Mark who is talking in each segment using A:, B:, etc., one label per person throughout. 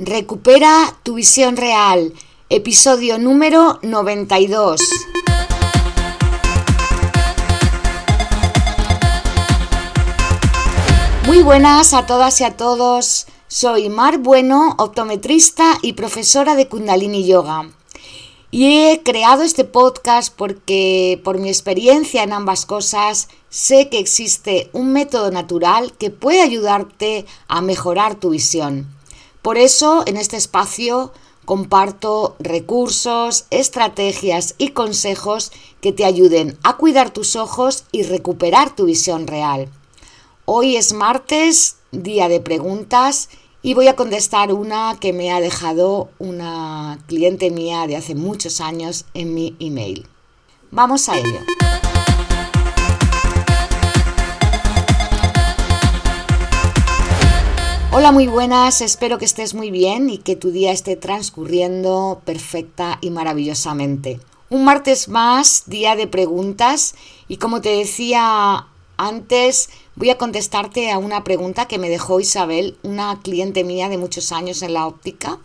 A: Recupera tu visión real, episodio número 92. Muy buenas a todas y a todos. Soy Mar Bueno, optometrista y profesora de Kundalini Yoga. Y he creado este podcast porque por mi experiencia en ambas cosas sé que existe un método natural que puede ayudarte a mejorar tu visión. Por eso en este espacio comparto recursos, estrategias y consejos que te ayuden a cuidar tus ojos y recuperar tu visión real. Hoy es martes, día de preguntas y voy a contestar una que me ha dejado una cliente mía de hace muchos años en mi email. Vamos a ello. Hola, muy buenas, espero que estés muy bien y que tu día esté transcurriendo perfecta y maravillosamente. Un martes más, día de preguntas y como te decía antes, voy a contestarte a una pregunta que me dejó Isabel, una cliente mía de muchos años en la óptica.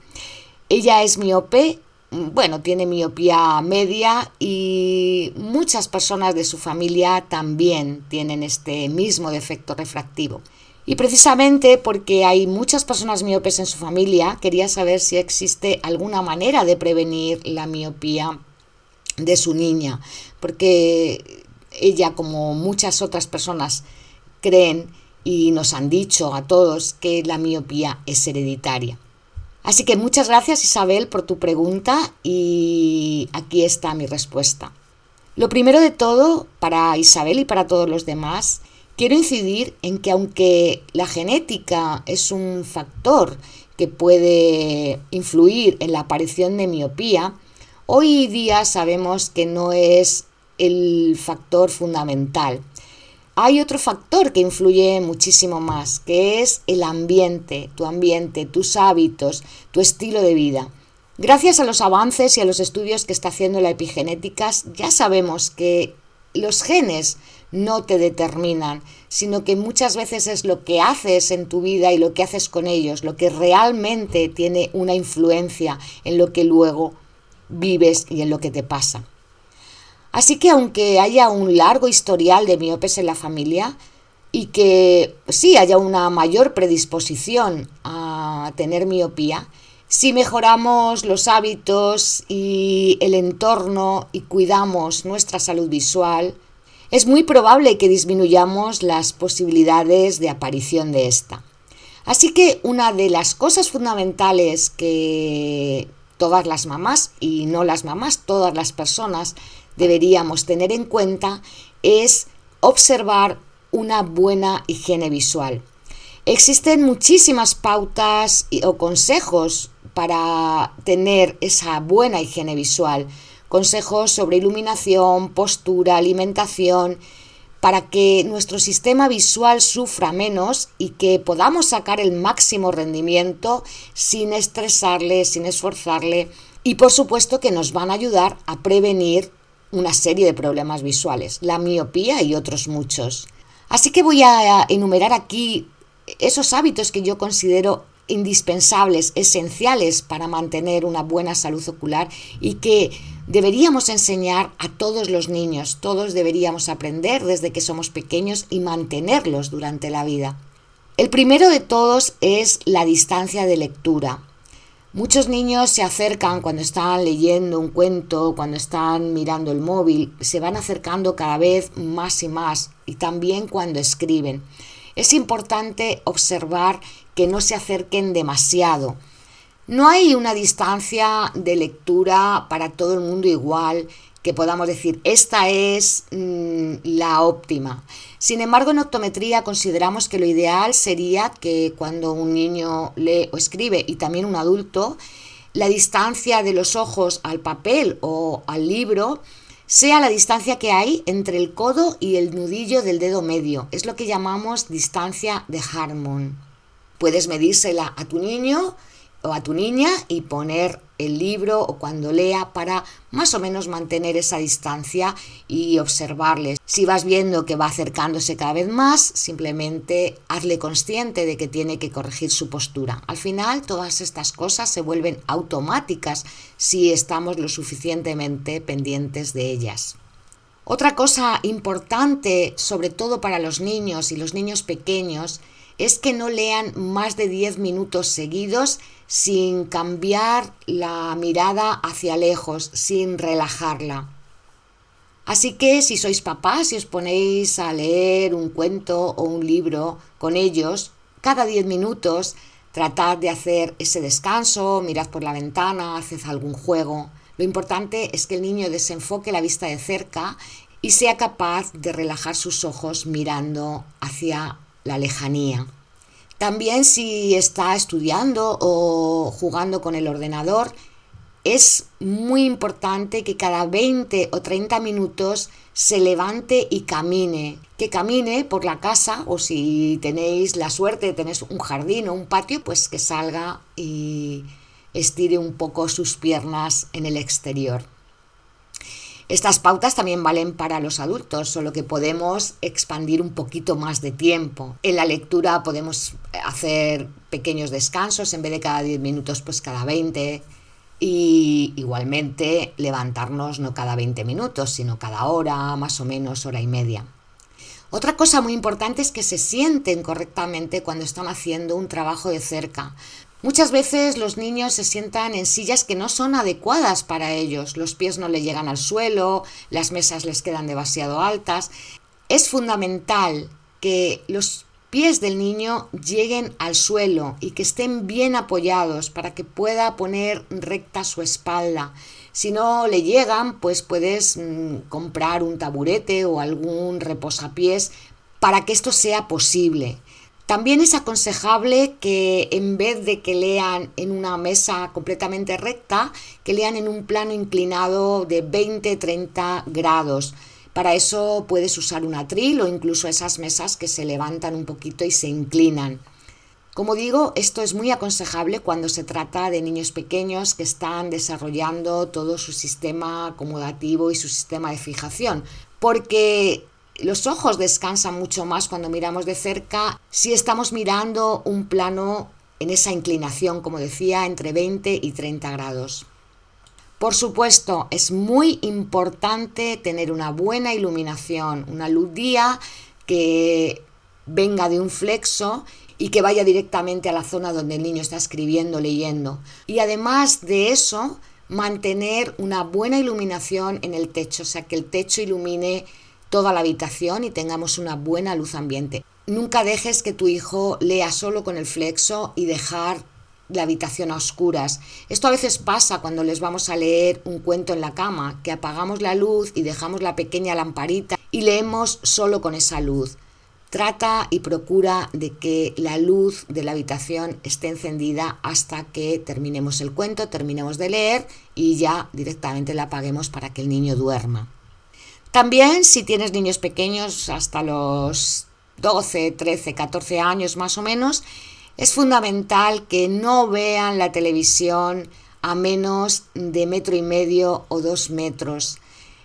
A: Ella es miope, bueno, tiene miopía media y muchas personas de su familia también tienen este mismo defecto refractivo. Y precisamente porque hay muchas personas miopes en su familia, quería saber si existe alguna manera de prevenir la miopía de su niña, porque ella, como muchas otras personas, creen y nos han dicho a todos que la miopía es hereditaria. Así que muchas gracias Isabel por tu pregunta y aquí está mi respuesta. Lo primero de todo, para Isabel y para todos los demás, quiero incidir en que aunque la genética es un factor que puede influir en la aparición de miopía, hoy día sabemos que no es el factor fundamental. Hay otro factor que influye muchísimo más, que es el ambiente, tu ambiente, tus hábitos, tu estilo de vida. Gracias a los avances y a los estudios que está haciendo la epigenética, ya sabemos que los genes no te determinan, sino que muchas veces es lo que haces en tu vida y lo que haces con ellos, lo que realmente tiene una influencia en lo que luego vives y en lo que te pasa. Así que aunque haya un largo historial de miopes en la familia y que sí haya una mayor predisposición a tener miopía, si mejoramos los hábitos y el entorno y cuidamos nuestra salud visual, es muy probable que disminuyamos las posibilidades de aparición de esta. Así que una de las cosas fundamentales que todas las mamás, y no las mamás, todas las personas deberíamos tener en cuenta es observar una buena higiene visual. Existen muchísimas pautas o consejos para tener esa buena higiene visual. Consejos sobre iluminación, postura, alimentación, para que nuestro sistema visual sufra menos y que podamos sacar el máximo rendimiento sin estresarle, sin esforzarle y por supuesto que nos van a ayudar a prevenir una serie de problemas visuales, la miopía y otros muchos. Así que voy a enumerar aquí esos hábitos que yo considero indispensables, esenciales para mantener una buena salud ocular y que deberíamos enseñar a todos los niños. Todos deberíamos aprender desde que somos pequeños y mantenerlos durante la vida. El primero de todos es la distancia de lectura. Muchos niños se acercan cuando están leyendo un cuento, cuando están mirando el móvil, se van acercando cada vez más y más y también cuando escriben. Es importante observar que no se acerquen demasiado. No hay una distancia de lectura para todo el mundo igual que podamos decir, esta es mm, la óptima. Sin embargo, en optometría consideramos que lo ideal sería que cuando un niño lee o escribe y también un adulto, la distancia de los ojos al papel o al libro sea la distancia que hay entre el codo y el nudillo del dedo medio. Es lo que llamamos distancia de Harmon. Puedes medírsela a tu niño a tu niña y poner el libro o cuando lea para más o menos mantener esa distancia y observarles. Si vas viendo que va acercándose cada vez más, simplemente hazle consciente de que tiene que corregir su postura. Al final todas estas cosas se vuelven automáticas si estamos lo suficientemente pendientes de ellas. Otra cosa importante, sobre todo para los niños y los niños pequeños, es que no lean más de 10 minutos seguidos sin cambiar la mirada hacia lejos, sin relajarla. Así que si sois papás y os ponéis a leer un cuento o un libro con ellos, cada 10 minutos tratad de hacer ese descanso, mirad por la ventana, haced algún juego. Lo importante es que el niño desenfoque la vista de cerca y sea capaz de relajar sus ojos mirando hacia la lejanía. También si está estudiando o jugando con el ordenador, es muy importante que cada 20 o 30 minutos se levante y camine, que camine por la casa o si tenéis la suerte de tener un jardín o un patio, pues que salga y estire un poco sus piernas en el exterior. Estas pautas también valen para los adultos, solo que podemos expandir un poquito más de tiempo. En la lectura podemos hacer pequeños descansos, en vez de cada 10 minutos, pues cada 20. Y igualmente levantarnos no cada 20 minutos, sino cada hora, más o menos hora y media. Otra cosa muy importante es que se sienten correctamente cuando están haciendo un trabajo de cerca. Muchas veces los niños se sientan en sillas que no son adecuadas para ellos, los pies no le llegan al suelo, las mesas les quedan demasiado altas. Es fundamental que los pies del niño lleguen al suelo y que estén bien apoyados para que pueda poner recta su espalda. Si no le llegan, pues puedes mm, comprar un taburete o algún reposapiés para que esto sea posible. También es aconsejable que en vez de que lean en una mesa completamente recta, que lean en un plano inclinado de 20-30 grados. Para eso puedes usar un atril o incluso esas mesas que se levantan un poquito y se inclinan. Como digo, esto es muy aconsejable cuando se trata de niños pequeños que están desarrollando todo su sistema acomodativo y su sistema de fijación, porque los ojos descansan mucho más cuando miramos de cerca si estamos mirando un plano en esa inclinación, como decía, entre 20 y 30 grados. Por supuesto, es muy importante tener una buena iluminación, una luz día que venga de un flexo y que vaya directamente a la zona donde el niño está escribiendo, leyendo. Y además de eso, mantener una buena iluminación en el techo, o sea, que el techo ilumine toda la habitación y tengamos una buena luz ambiente. Nunca dejes que tu hijo lea solo con el flexo y dejar la habitación a oscuras. Esto a veces pasa cuando les vamos a leer un cuento en la cama, que apagamos la luz y dejamos la pequeña lamparita y leemos solo con esa luz. Trata y procura de que la luz de la habitación esté encendida hasta que terminemos el cuento, terminemos de leer y ya directamente la apaguemos para que el niño duerma. También si tienes niños pequeños hasta los 12, 13, 14 años más o menos, es fundamental que no vean la televisión a menos de metro y medio o dos metros.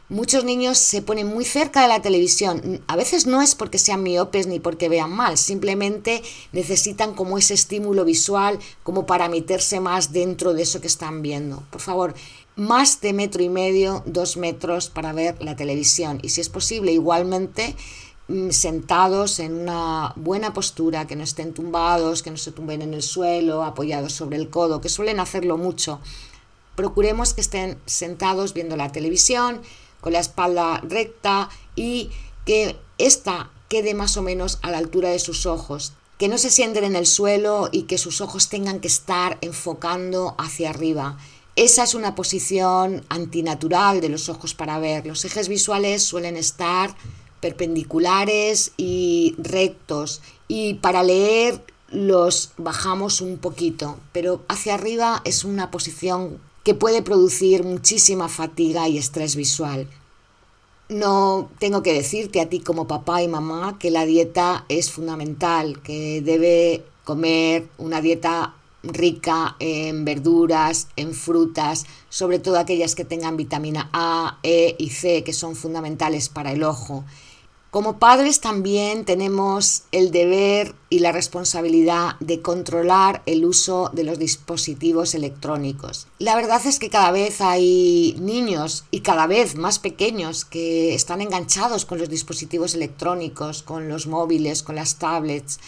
A: Muchos niños se ponen muy cerca de la televisión. A veces no es porque sean miopes ni porque vean mal, simplemente necesitan como ese estímulo visual como para meterse más dentro de eso que están viendo. Por favor, más de metro y medio, dos metros para ver la televisión. Y si es posible, igualmente mm, sentados en una buena postura, que no estén tumbados, que no se tumben en el suelo, apoyados sobre el codo, que suelen hacerlo mucho. Procuremos que estén sentados viendo la televisión, con la espalda recta y que ésta quede más o menos a la altura de sus ojos, que no se sienten en el suelo y que sus ojos tengan que estar enfocando hacia arriba esa es una posición antinatural de los ojos para ver. Los ejes visuales suelen estar perpendiculares y rectos y para leer los bajamos un poquito, pero hacia arriba es una posición que puede producir muchísima fatiga y estrés visual. No tengo que decirte a ti como papá y mamá que la dieta es fundamental, que debe comer una dieta rica en verduras, en frutas, sobre todo aquellas que tengan vitamina A, E y C, que son fundamentales para el ojo. Como padres también tenemos el deber y la responsabilidad de controlar el uso de los dispositivos electrónicos. La verdad es que cada vez hay niños y cada vez más pequeños que están enganchados con los dispositivos electrónicos, con los móviles, con las tablets.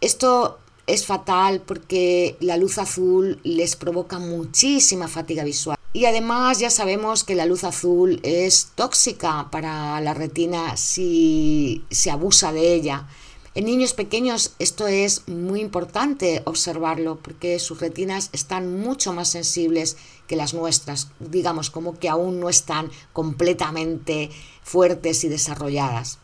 A: Esto es fatal porque la luz azul les provoca muchísima fatiga visual. Y además ya sabemos que la luz azul es tóxica para la retina si se abusa de ella. En niños pequeños esto es muy importante observarlo porque sus retinas están mucho más sensibles que las nuestras, digamos como que aún no están completamente fuertes y desarrolladas.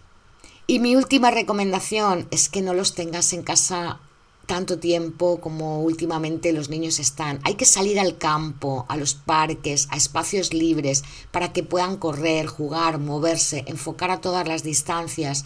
A: Y mi última recomendación es que no los tengas en casa tanto tiempo como últimamente los niños están. Hay que salir al campo, a los parques, a espacios libres, para que puedan correr, jugar, moverse, enfocar a todas las distancias.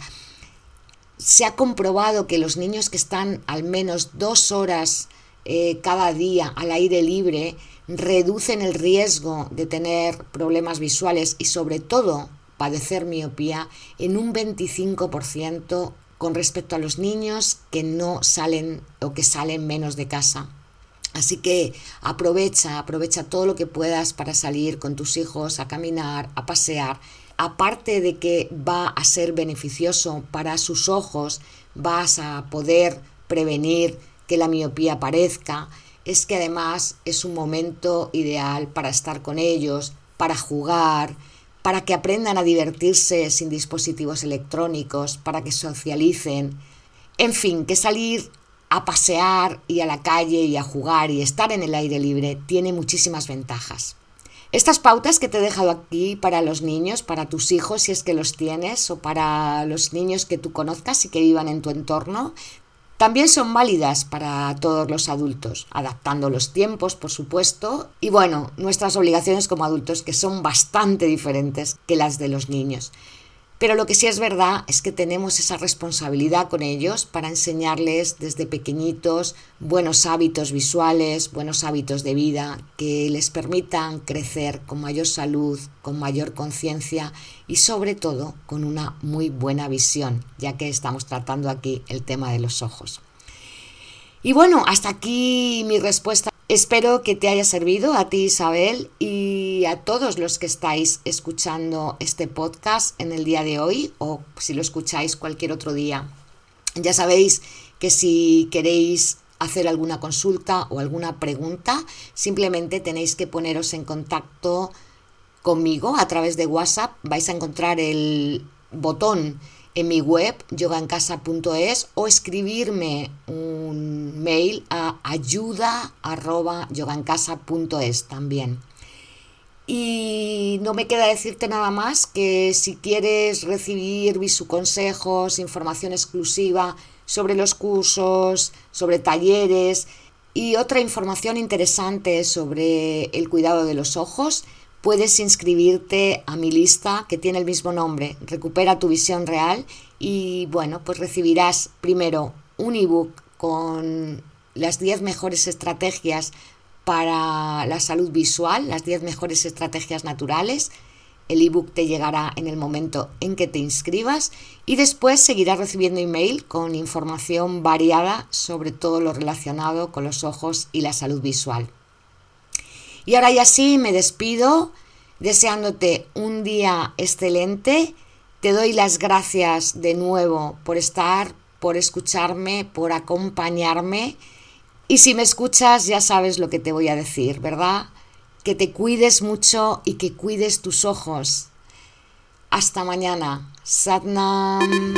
A: Se ha comprobado que los niños que están al menos dos horas eh, cada día al aire libre reducen el riesgo de tener problemas visuales y sobre todo padecer miopía en un 25% con respecto a los niños que no salen o que salen menos de casa. Así que aprovecha, aprovecha todo lo que puedas para salir con tus hijos a caminar, a pasear. Aparte de que va a ser beneficioso para sus ojos, vas a poder prevenir que la miopía aparezca, es que además es un momento ideal para estar con ellos, para jugar, para que aprendan a divertirse sin dispositivos electrónicos, para que socialicen, en fin, que salir a pasear y a la calle y a jugar y estar en el aire libre tiene muchísimas ventajas. Estas pautas que te he dejado aquí para los niños, para tus hijos si es que los tienes, o para los niños que tú conozcas y que vivan en tu entorno, también son válidas para todos los adultos, adaptando los tiempos, por supuesto, y bueno, nuestras obligaciones como adultos que son bastante diferentes que las de los niños. Pero lo que sí es verdad es que tenemos esa responsabilidad con ellos para enseñarles desde pequeñitos buenos hábitos visuales, buenos hábitos de vida que les permitan crecer con mayor salud, con mayor conciencia y sobre todo con una muy buena visión, ya que estamos tratando aquí el tema de los ojos. Y bueno, hasta aquí mi respuesta Espero que te haya servido a ti Isabel y a todos los que estáis escuchando este podcast en el día de hoy o si lo escucháis cualquier otro día. Ya sabéis que si queréis hacer alguna consulta o alguna pregunta, simplemente tenéis que poneros en contacto conmigo a través de WhatsApp. Vais a encontrar el botón en mi web yogancasa.es o escribirme un mail a ayuda@yogancasa.es también. Y no me queda decirte nada más que si quieres recibir consejos, información exclusiva sobre los cursos, sobre talleres y otra información interesante sobre el cuidado de los ojos, puedes inscribirte a mi lista que tiene el mismo nombre, Recupera tu visión real, y bueno, pues recibirás primero un ebook con las 10 mejores estrategias para la salud visual, las 10 mejores estrategias naturales. El ebook te llegará en el momento en que te inscribas y después seguirás recibiendo email con información variada sobre todo lo relacionado con los ojos y la salud visual. Y ahora ya sí, me despido deseándote un día excelente. Te doy las gracias de nuevo por estar, por escucharme, por acompañarme. Y si me escuchas ya sabes lo que te voy a decir, ¿verdad? Que te cuides mucho y que cuides tus ojos. Hasta mañana. Satnam.